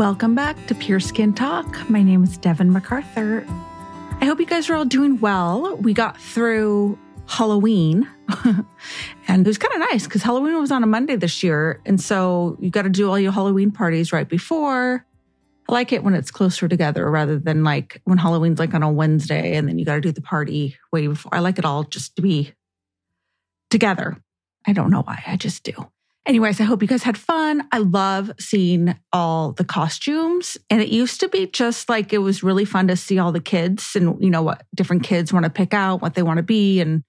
Welcome back to Pure Skin Talk. My name is Devin MacArthur. I hope you guys are all doing well. We got through Halloween, and it was kind of nice because Halloween was on a Monday this year. And so you got to do all your Halloween parties right before. I like it when it's closer together rather than like when Halloween's like on a Wednesday and then you got to do the party way before. I like it all just to be together. I don't know why, I just do. Anyways, I hope you guys had fun. I love seeing all the costumes. And it used to be just like it was really fun to see all the kids and, you know, what different kids want to pick out, what they want to be, and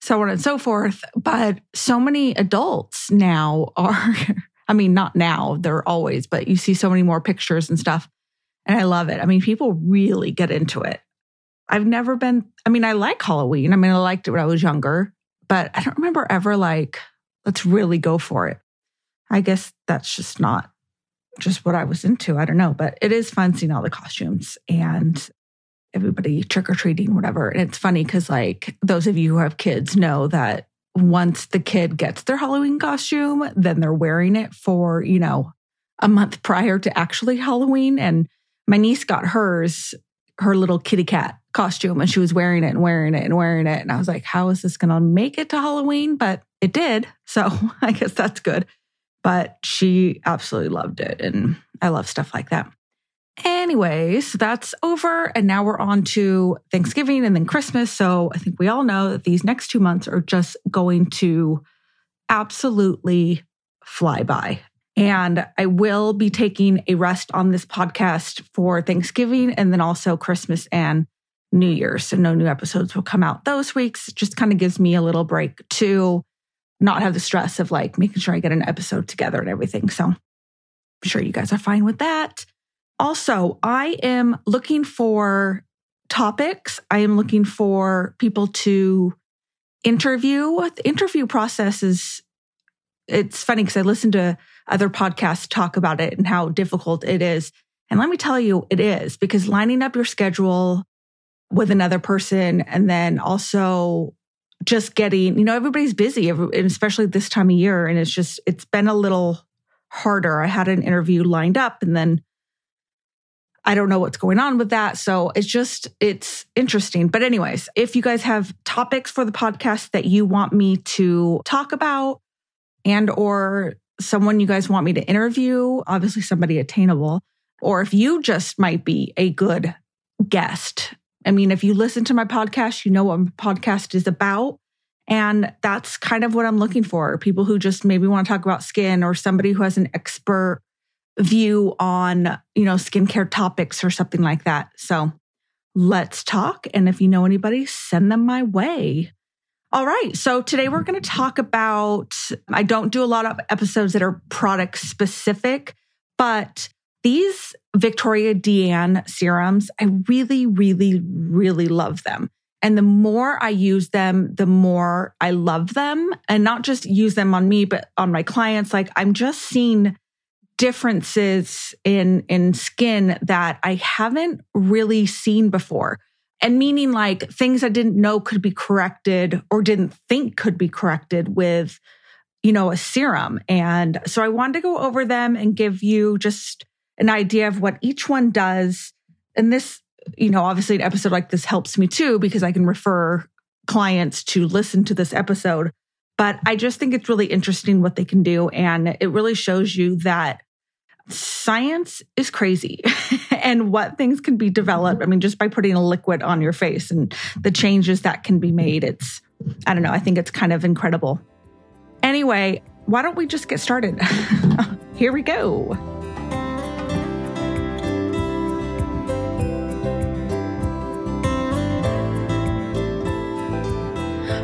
so on and so forth. But so many adults now are, I mean, not now, they're always, but you see so many more pictures and stuff. And I love it. I mean, people really get into it. I've never been, I mean, I like Halloween. I mean, I liked it when I was younger, but I don't remember ever like, let's really go for it. I guess that's just not just what I was into. I don't know, but it is fun seeing all the costumes and everybody trick or treating, whatever. And it's funny because, like, those of you who have kids know that once the kid gets their Halloween costume, then they're wearing it for, you know, a month prior to actually Halloween. And my niece got hers, her little kitty cat costume, and she was wearing it and wearing it and wearing it. And I was like, how is this going to make it to Halloween? But it did. So I guess that's good. But she absolutely loved it. And I love stuff like that. Anyways, that's over. And now we're on to Thanksgiving and then Christmas. So I think we all know that these next two months are just going to absolutely fly by. And I will be taking a rest on this podcast for Thanksgiving and then also Christmas and New Year's. So no new episodes will come out those weeks. It just kind of gives me a little break to not have the stress of like making sure I get an episode together and everything. So I'm sure you guys are fine with that. Also, I am looking for topics. I am looking for people to interview. The interview process is it's funny because I listen to other podcasts talk about it and how difficult it is. And let me tell you, it is because lining up your schedule with another person and then also just getting, you know, everybody's busy, especially this time of year. And it's just, it's been a little harder. I had an interview lined up and then I don't know what's going on with that. So it's just, it's interesting. But, anyways, if you guys have topics for the podcast that you want me to talk about and or someone you guys want me to interview, obviously somebody attainable, or if you just might be a good guest I mean, if you listen to my podcast, you know what my podcast is about. And that's kind of what I'm looking for people who just maybe want to talk about skin or somebody who has an expert view on, you know, skincare topics or something like that. So let's talk. And if you know anybody, send them my way. All right. So today we're going to talk about, I don't do a lot of episodes that are product specific, but these Victoria Deanne serums, I really, really, really love them. And the more I use them, the more I love them and not just use them on me, but on my clients. Like I'm just seeing differences in, in skin that I haven't really seen before. And meaning like things I didn't know could be corrected or didn't think could be corrected with, you know, a serum. And so I wanted to go over them and give you just an idea of what each one does. And this, you know, obviously an episode like this helps me too because I can refer clients to listen to this episode. But I just think it's really interesting what they can do. And it really shows you that science is crazy and what things can be developed. Mm-hmm. I mean, just by putting a liquid on your face and the changes that can be made, it's, I don't know, I think it's kind of incredible. Anyway, why don't we just get started? Here we go.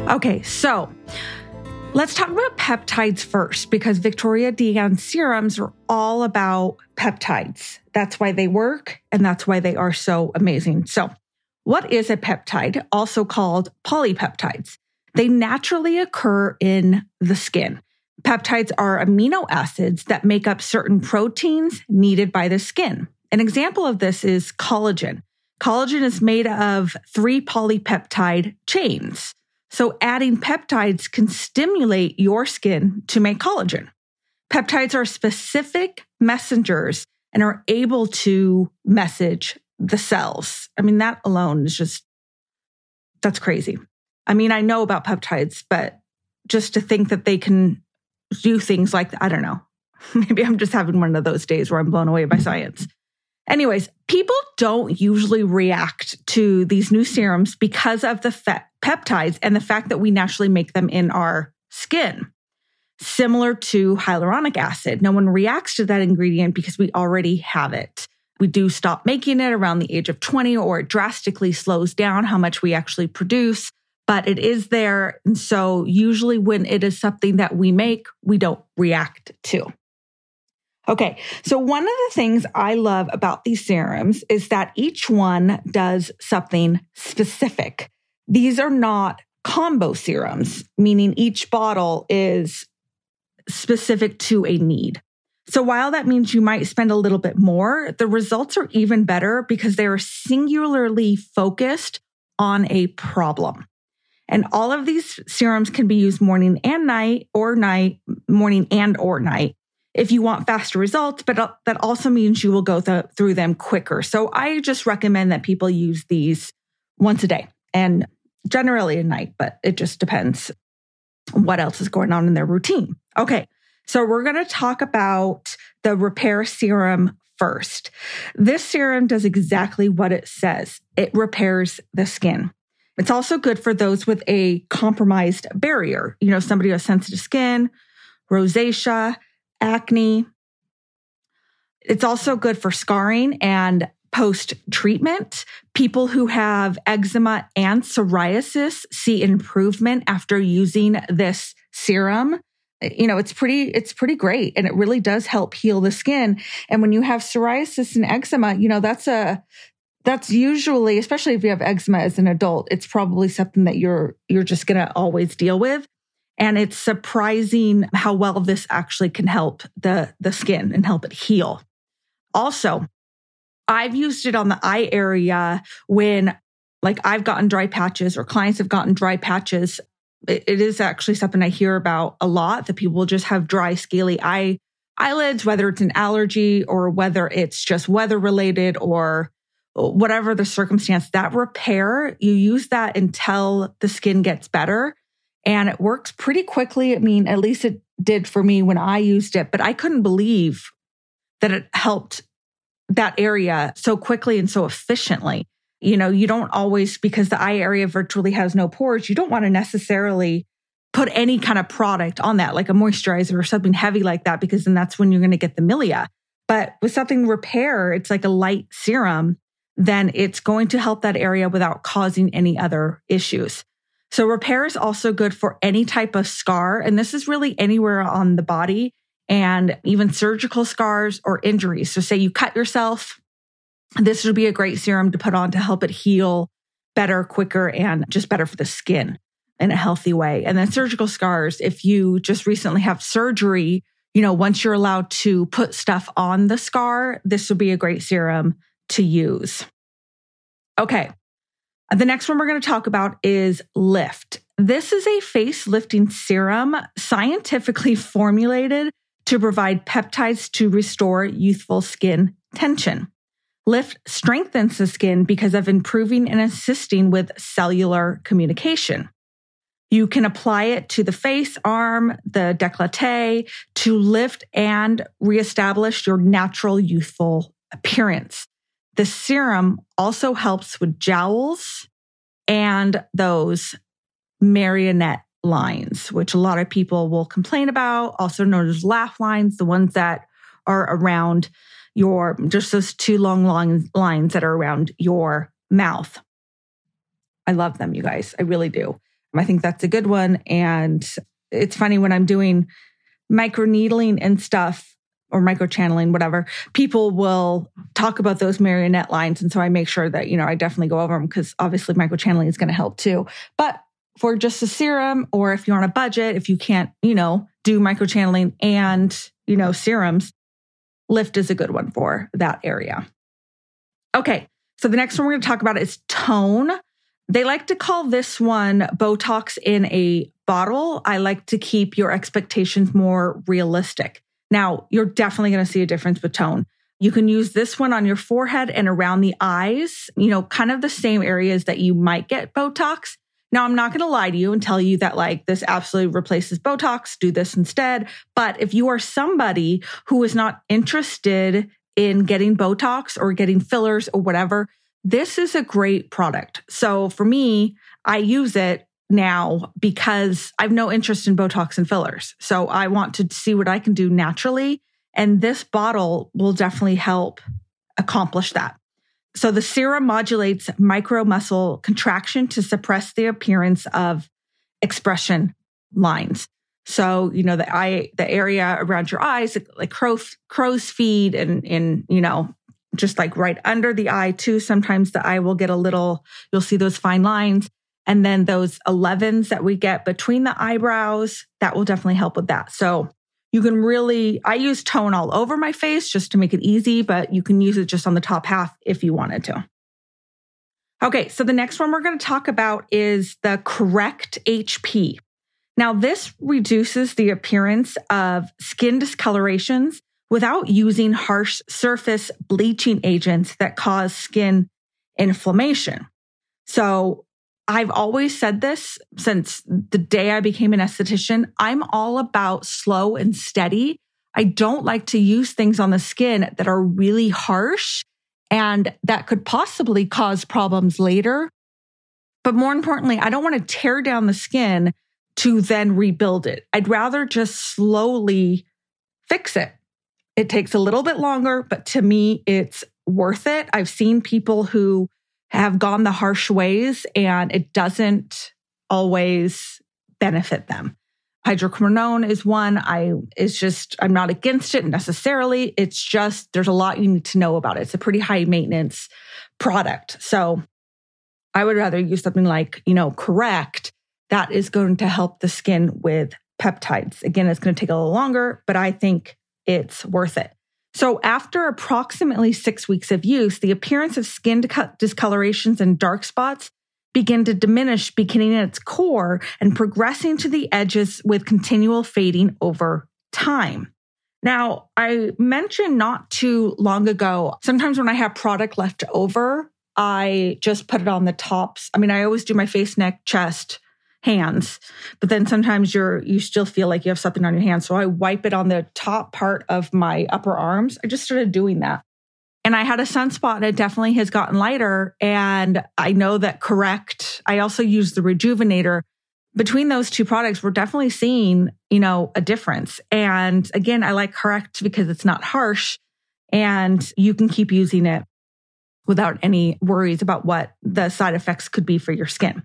Okay, so let's talk about peptides first because Victoria Deane serums are all about peptides. That's why they work and that's why they are so amazing. So, what is a peptide, also called polypeptides? They naturally occur in the skin. Peptides are amino acids that make up certain proteins needed by the skin. An example of this is collagen. Collagen is made of three polypeptide chains. So adding peptides can stimulate your skin to make collagen. Peptides are specific messengers and are able to message the cells. I mean, that alone is just, that's crazy. I mean, I know about peptides, but just to think that they can do things like, I don't know. Maybe I'm just having one of those days where I'm blown away by science. Anyways, people don't usually react to these new serums because of the fe- peptides and the fact that we naturally make them in our skin. Similar to hyaluronic acid, no one reacts to that ingredient because we already have it. We do stop making it around the age of 20 or it drastically slows down how much we actually produce, but it is there. And so usually when it is something that we make, we don't react to. Okay. So one of the things I love about these serums is that each one does something specific. These are not combo serums, meaning each bottle is specific to a need. So while that means you might spend a little bit more, the results are even better because they are singularly focused on a problem. And all of these serums can be used morning and night or night, morning and or night if you want faster results, but uh, that also means you will go th- through them quicker. So I just recommend that people use these once a day and generally at night, but it just depends what else is going on in their routine. Okay. So we're going to talk about the repair serum first. This serum does exactly what it says. It repairs the skin. It's also good for those with a compromised barrier, you know, somebody with sensitive skin, rosacea, acne. It's also good for scarring and post treatment. People who have eczema and psoriasis see improvement after using this serum. You know, it's pretty, it's pretty great and it really does help heal the skin. And when you have psoriasis and eczema, you know, that's a, that's usually, especially if you have eczema as an adult, it's probably something that you're, you're just going to always deal with. And it's surprising how well this actually can help the, the skin and help it heal. Also, I've used it on the eye area when like I've gotten dry patches or clients have gotten dry patches. it, it is actually something I hear about a lot that people just have dry, scaly eye eyelids, whether it's an allergy or whether it's just weather related or whatever the circumstance, that repair, you use that until the skin gets better and it works pretty quickly. I mean, at least it did for me when I used it, but I couldn't believe that it helped that area so quickly and so efficiently. You know, you don't always, because the eye area virtually has no pores, you don't want to necessarily put any kind of product on that, like a moisturizer or something heavy like that, because then that's when you're going to get the milia. But with something repair, it's like a light serum, then it's going to help that area without causing any other issues. So repair is also good for any type of scar. And this is really anywhere on the body and even surgical scars or injuries. So say you cut yourself, this would be a great serum to put on to help it heal better, quicker, and just better for the skin in a healthy way. And then surgical scars, if you just recently have surgery, you know, once you're allowed to put stuff on the scar, this would be a great serum to use. Okay. The next one we're going to talk about is Lift. This is a face lifting serum scientifically formulated to provide peptides to restore youthful skin tension. Lift strengthens the skin because of improving and assisting with cellular communication. You can apply it to the face, arm, the décolleté to lift and reestablish your natural youthful appearance. The serum also helps with jowls and those marionette lines, which a lot of people will complain about, also known as laugh lines, the ones that are around your, just those two long, long lines that are around your mouth. I love them, you guys. I really do. I think that's a good one. And it's funny when I'm doing micro needling and stuff or micro channeling, whatever, people will talk about those marionette lines. And so I make sure that, you know, I definitely go over them because obviously micro channeling is going to help too. But for just a serum, or if you're on a budget, if you can't, you know, do micro channeling and, you know, serums, lift is a good one for that area. Okay. So the next one we're going to talk about is tone. They like to call this one Botox in a bottle. I like to keep your expectations more realistic. Now, you're definitely going to see a difference with tone. You can use this one on your forehead and around the eyes, you know, kind of the same areas that you might get Botox. Now, I'm not going to lie to you and tell you that like this absolutely replaces Botox, do this instead. But if you are somebody who is not interested in getting Botox or getting fillers or whatever, this is a great product. So for me, I use it now because I've no interest in Botox and fillers. So I want to see what I can do naturally. And this bottle will definitely help accomplish that. So the serum modulates micro muscle contraction to suppress the appearance of expression lines. So, you know, the eye, the area around your eyes, like crow's, crow's feet and, and, you know, just like right under the eye too. Sometimes the eye will get a little, you'll see those fine lines. And then those 11s that we get between the eyebrows, that will definitely help with that. So you can really, I use tone all over my face just to make it easy, but you can use it just on the top half if you wanted to. Okay, so the next one we're going to talk about is the correct HP. Now, this reduces the appearance of skin discolorations without using harsh surface bleaching agents that cause skin inflammation. So I've always said this since the day I became an esthetician. I'm all about slow and steady. I don't like to use things on the skin that are really harsh and that could possibly cause problems later. But more importantly, I don't want to tear down the skin to then rebuild it. I'd rather just slowly fix it. It takes a little bit longer, but to me, it's worth it. I've seen people who have gone the harsh ways and it doesn't always benefit them. Hydroquinone is one. I is just I'm not against it necessarily. It's just there's a lot you need to know about it. It's a pretty high maintenance product. So I would rather use something like, you know, correct that is going to help the skin with peptides. Again, it's going to take a little longer, but I think it's worth it. So, after approximately six weeks of use, the appearance of skin discolorations and dark spots begin to diminish, beginning at its core and progressing to the edges with continual fading over time. Now, I mentioned not too long ago, sometimes when I have product left over, I just put it on the tops. I mean, I always do my face, neck, chest, hands. But then sometimes you're you still feel like you have something on your hands. So I wipe it on the top part of my upper arms. I just started doing that. And I had a sunspot and it definitely has gotten lighter. And I know that correct. I also use the rejuvenator. Between those two products, we're definitely seeing, you know, a difference. And again, I like correct because it's not harsh and you can keep using it without any worries about what the side effects could be for your skin.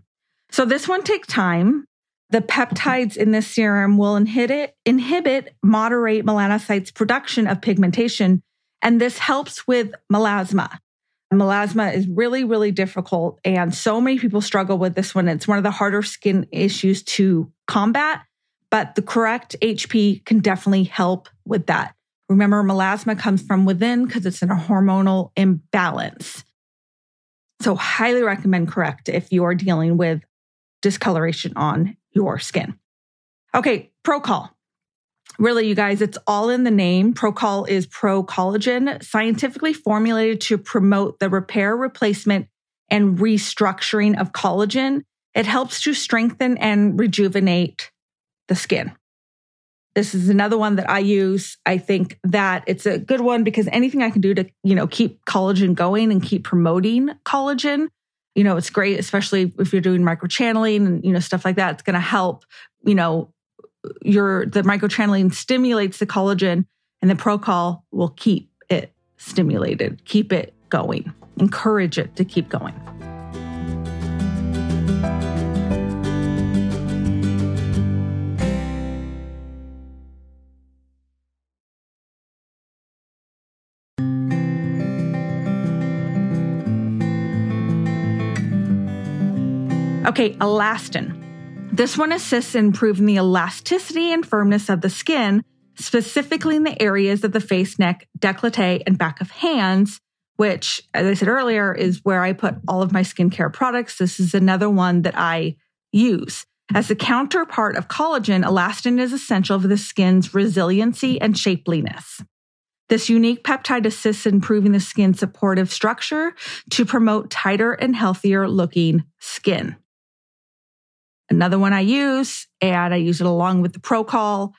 So this one takes time. The peptides in this serum will inhibit, inhibit moderate melanocytes production of pigmentation, and this helps with melasma. Melasma is really, really difficult, and so many people struggle with this one. It's one of the harder skin issues to combat, but the correct HP can definitely help with that. Remember, melasma comes from within because it's in a hormonal imbalance. So, highly recommend correct if you are dealing with discoloration on your skin. Okay, Procol. Really, you guys, it's all in the name. Procol is pro collagen, scientifically formulated to promote the repair, replacement, and restructuring of collagen It helps to strengthen and rejuvenate the skin. This is another one that I use. I think that it's a good one because anything I can do to, you know, keep collagen going and keep promoting collagen, you know, it's great, especially if you're doing microchanneling and, you know, stuff like that. It's going to help, you know, your, the microchanneling stimulates the collagen and the Procol will keep it stimulated, keep it going, encourage it to keep going. Okay, elastin. This one assists in improving the elasticity and firmness of the skin, specifically in the areas of the face, neck, décolleté, and back of hands, which, as I said earlier, is where I put all of my skincare products. This is another one that I use. As a counterpart of collagen, elastin is essential for the skin's resiliency and shapeliness. This unique peptide assists in improving the skin's supportive structure to promote tighter and healthier looking skin. Another one I use, and I use it along with the Procol.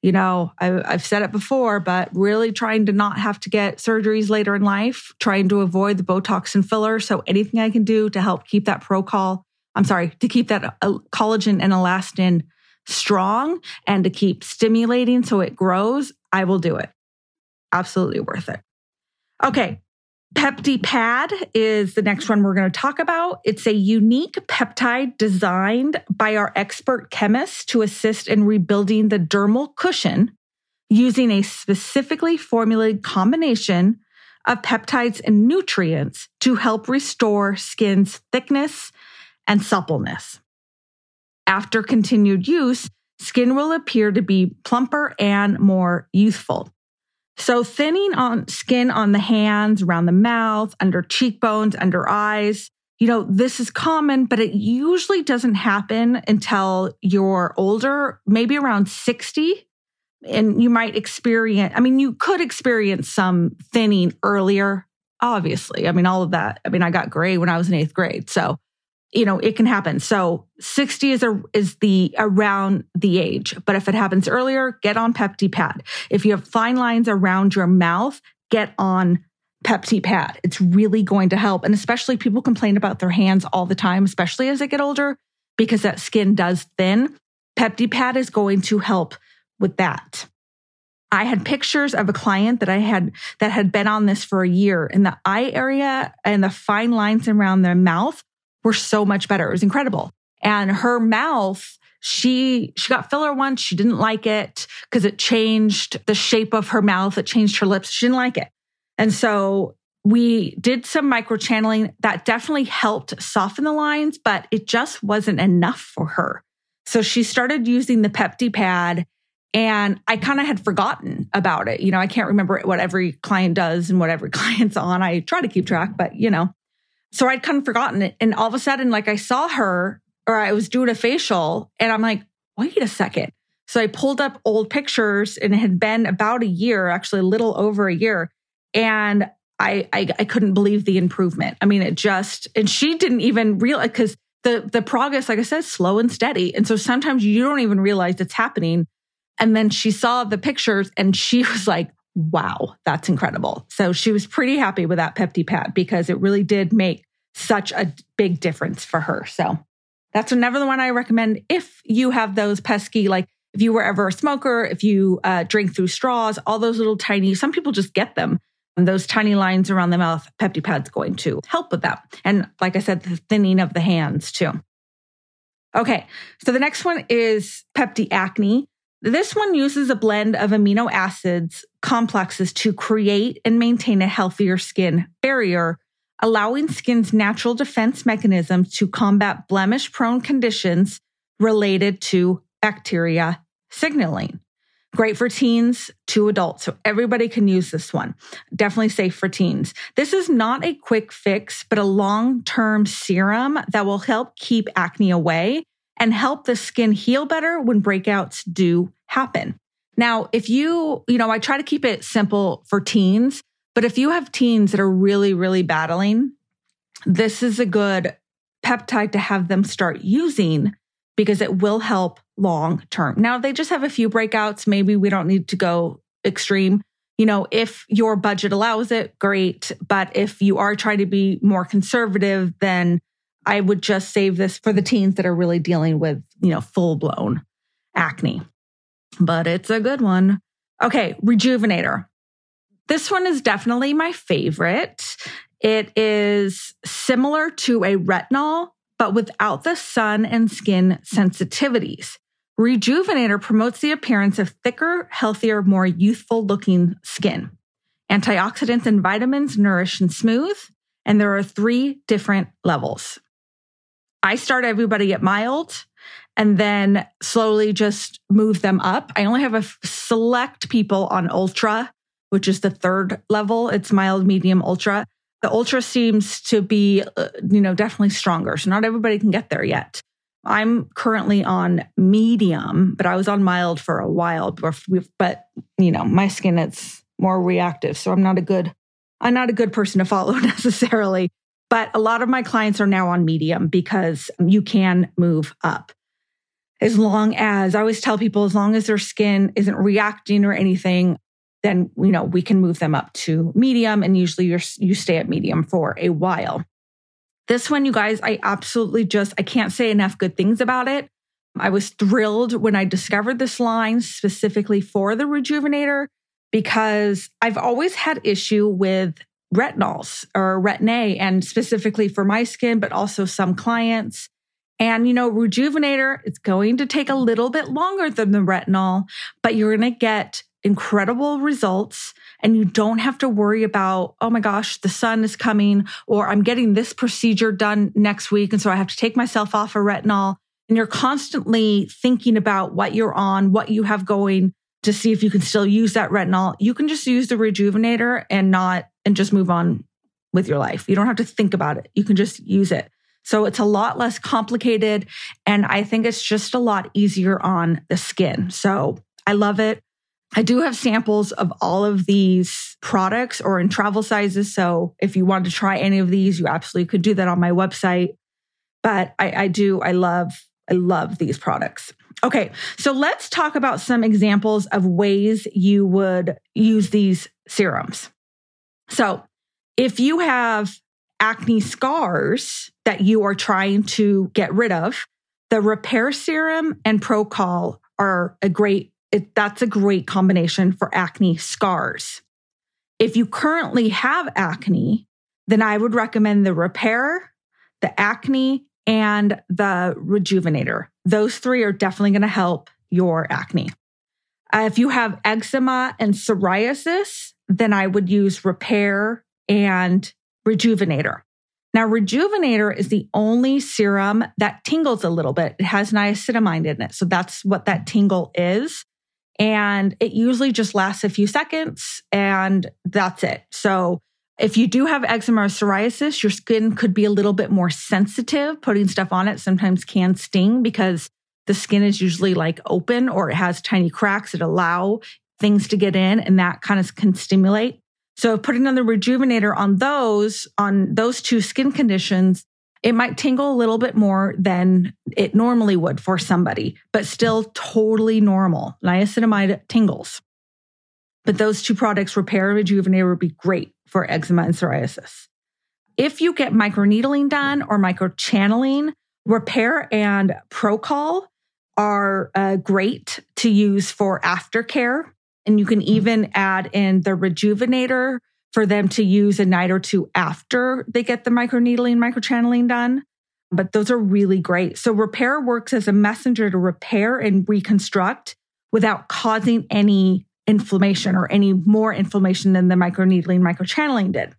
You know, I, have said it before, but really trying to not have to get surgeries later in life, trying to avoid the Botox and filler. So anything I can do to help keep that Procol, I'm sorry, to keep that uh, collagen and elastin strong and to keep stimulating so it grows, I will do it. Absolutely worth it. Okay, PeptiPad is the next one we're going to talk about. It's a unique peptide designed by our expert chemists to assist in rebuilding the dermal cushion using a specifically formulated combination of peptides and nutrients to help restore skin's thickness and suppleness. After continued use, skin will appear to be plumper and more youthful. So thinning on skin on the hands, around the mouth, under cheekbones, under eyes, you know, this is common, but it usually doesn't happen until you're older, maybe around 60. And you might experience, I mean, you could experience some thinning earlier, obviously. I mean, all of that. I mean, I got gray when I was in eighth grade. So you know, it can happen. So 60 is a, is the around the age. But if it happens earlier, get on PeptiPad. If you have fine lines around your mouth, get on PeptiPad. It's really going to help. And especially people complain about their hands all the time, especially as they get older, because that skin does thin. PeptiPad is going to help with that. I had pictures of a client that I had that had been on this for a year in the eye area and the fine lines around their mouth were so much better. It was incredible. And her mouth, she she got filler once. She didn't like it because it changed the shape of her mouth. It changed her lips. She didn't like it. And so we did some microchanneling that definitely helped soften the lines, but it just wasn't enough for her. So she started using the PeptiPad and I kind of had forgotten about it. You know, I can't remember what every client does and what every client's on. I try to keep track, but you know, so I'd kind of forgotten it. And all of a sudden, like I saw her or I was doing a facial and I'm like, wait a second. So I pulled up old pictures and it had been about a year, actually a little over a year. And I, I, I couldn't believe the improvement. I mean, it just, and she didn't even realize because the, the progress, like I said, slow and steady. And so sometimes you don't even realize it's happening. And then she saw the pictures and she was like, wow, that's incredible. So she was pretty happy with that PeptiPad because it really did make such a big difference for her. So that's another one I recommend if you have those pesky, like if you were ever a smoker, if you uh, drink through straws, all those little tiny, some people just get them. And those tiny lines around the mouth, PeptiPad's going to help with that. And like I said, the thinning of the hands too. Okay, so the next one is Pepti Acne. This one uses a blend of amino acids complexes to create and maintain a healthier skin barrier, allowing skin's natural defense mechanisms to combat blemish prone conditions related to bacteria signaling. Great for teens to adults. So everybody can use this one. Definitely safe for teens. This is not a quick fix, but a long term serum that will help keep acne away and help the skin heal better when breakouts do happen. Now, if you, you know, I try to keep it simple for teens, but if you have teens that are really, really battling, this is a good peptide to have them start using because it will help long term. Now, they just have a few breakouts. Maybe we don't need to go extreme. You know, if your budget allows it, great. But if you are trying to be more conservative, then I would just save this for the teens that are really dealing with, you know, full blown acne. But it's a good one. Okay, Rejuvenator. This one is definitely my favorite. It is similar to a retinol, but without the sun and skin sensitivities. Rejuvenator promotes the appearance of thicker, healthier, more youthful looking skin. Antioxidants and vitamins nourish and smooth, and there are three different levels. I start everybody at mild and then slowly just move them up. I only have a select people on ultra, which is the third level. It's mild, medium, ultra. The ultra seems to be, uh, you know, definitely stronger. So not everybody can get there yet. I'm currently on medium, but I was on mild for a while. But you know, my skin it's more reactive, so I'm not a good, I'm not a good person to follow necessarily. But a lot of my clients are now on medium because you can move up. As long as I always tell people, as long as their skin isn't reacting or anything, then you know we can move them up to medium. And usually you you stay at medium for a while. This one you guys i absolutely just i can't say enough good things about it. I was thrilled when i discovered this line specifically for the rejuvenator because i've always had issue with retinols or retin-a and specifically for my skin but also some clients and you know rejuvenator it's going to take a little bit longer than the retinol but you're going to get incredible results and you don't have to worry about, oh my gosh, the sun is coming or I'm getting this procedure done next week. And so I have to take myself off of retinol. And you're constantly thinking about what you're on, what you have going to see if you can still use that retinol. You can just use the rejuvenator and not, and just move on with your life. You don't have to think about it. You can just use it. So it's a lot less complicated. And I think it's just a lot easier on the skin. So I love it. I do have samples of all of these products or in travel sizes. So if you want to try any of these, you absolutely could do that on my website. But I, I do, I love, I love these products. Okay, so let's talk about some examples of ways you would use these serums. So if you have acne scars that you are trying to get rid of, the repair serum and Procol are a great it, that's a great combination for acne scars. If you currently have acne, then I would recommend the repair, the acne, and the rejuvenator. Those three are definitely going to help your acne. Uh, if you have eczema and psoriasis, then I would use repair and rejuvenator. Now, rejuvenator is the only serum that tingles a little bit. It has niacinamide in it. So that's what that tingle is and it usually just lasts a few seconds and that's it. So if you do have eczema or psoriasis, your skin could be a little bit more sensitive. Putting stuff on it sometimes can sting because the skin is usually like open or it has tiny cracks that allow things to get in and that kind of can stimulate. So putting on the rejuvenator on those, on those two skin conditions it might tingle a little bit more than it normally would for somebody, but still totally normal. Niacinamide tingles. But those two products, Repair and Rejuvenator, would be great for eczema and psoriasis. If you get microneedling done or microchanneling, Repair and Procol are uh, great to use for aftercare. And you can mm-hmm. even add in the Rejuvenator for them to use a night or two after they get the microneedling, microchanneling done. But those are really great. So repair works as a messenger to repair and reconstruct without causing any inflammation or any more inflammation than the microneedling, microchanneling did.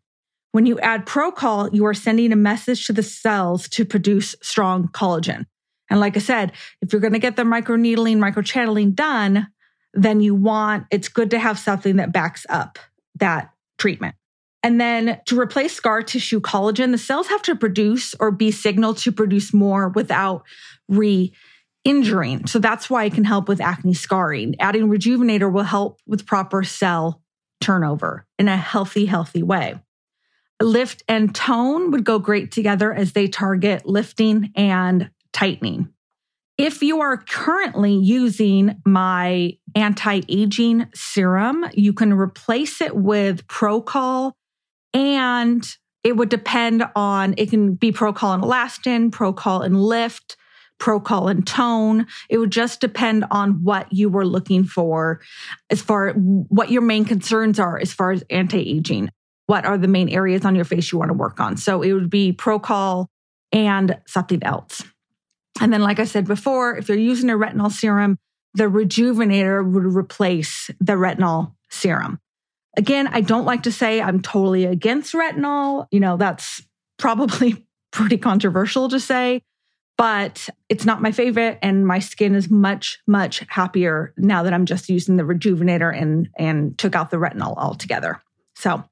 When you add Procol, you are sending a message to the cells to produce strong collagen. And like I said, if you're going to get the microneedling, microchanneling done, then you want, it's good to have something that backs up that treatment. And then to replace scar tissue collagen, the cells have to produce or be signaled to produce more without re injuring. So that's why it can help with acne scarring. Adding rejuvenator will help with proper cell turnover in a healthy, healthy way. Lift and tone would go great together as they target lifting and tightening. If you are currently using my anti aging serum, you can replace it with Procol and it would depend on, it can be Procol and Elastin, Procol and Lift, Procol and Tone. It would just depend on what you were looking for as far what your main concerns are as far as anti aging what are the main areas on your face you want to work on. So it would be Procol and something else. And then, like I said before, if you're using a retinol serum, the rejuvenator would replace the retinol serum. Again, I don't like to say I'm totally against retinol. You know, that's probably pretty controversial to say, but it's not my favorite. And my skin is much, much happier now that I'm just using the rejuvenator and, and took out the retinol altogether. So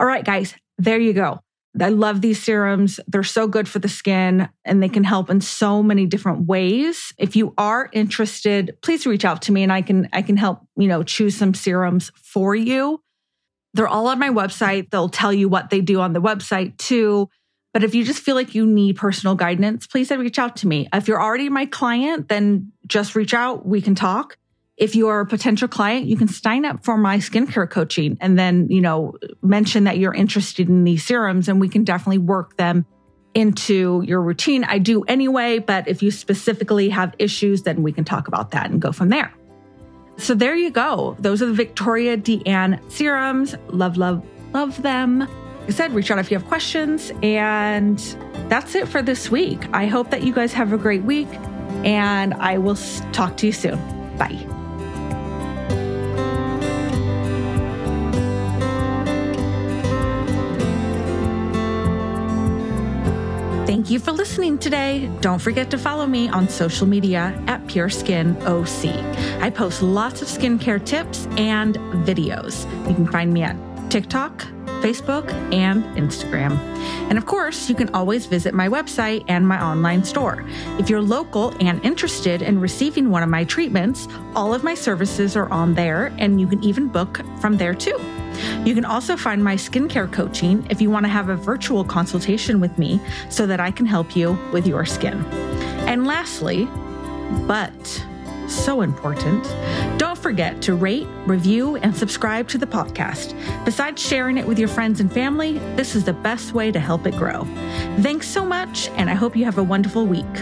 all right, guys, there you go. I love these serums. They're so good for the skin and they can help in so many different ways. If you are interested, please reach out to me and I can I can help, you know, choose some serums for you. They're all on my website. They'll tell you what they do on the website too. But if you just feel like you need personal guidance, please reach out to me. If you're already my client, then just reach out. We can talk if you're a potential client, you can sign up for my skincare coaching and then, you know, mention that you're interested in these serums and we can definitely work them into your routine. I do anyway, but if you specifically have issues, then we can talk about that and go from there. So there you go. Those are the Victoria DeAnne serums. Love, love, love them. Like I said, reach out if you have questions. And that's it for this week. I hope that you guys have a great week and I will talk to you soon. Bye. Thank you for listening today. Don't forget to follow me on social media at Pure Skin OC. I post lots of skincare tips and videos. You can find me at TikTok, Facebook, and Instagram. And of course, you can always visit my website and my online store. If you're local and interested in receiving one of my treatments, all of my services are on there, and you can even book from there too. You can also find my skincare coaching if you want to have a virtual consultation with me so that I can help you with your skin. And lastly, but so important, don't forget to rate, review, and subscribe to the podcast. Besides sharing it with your friends and family, this is the best way to help it grow. Thanks so much, and I hope you have a wonderful week.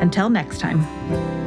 Until next time.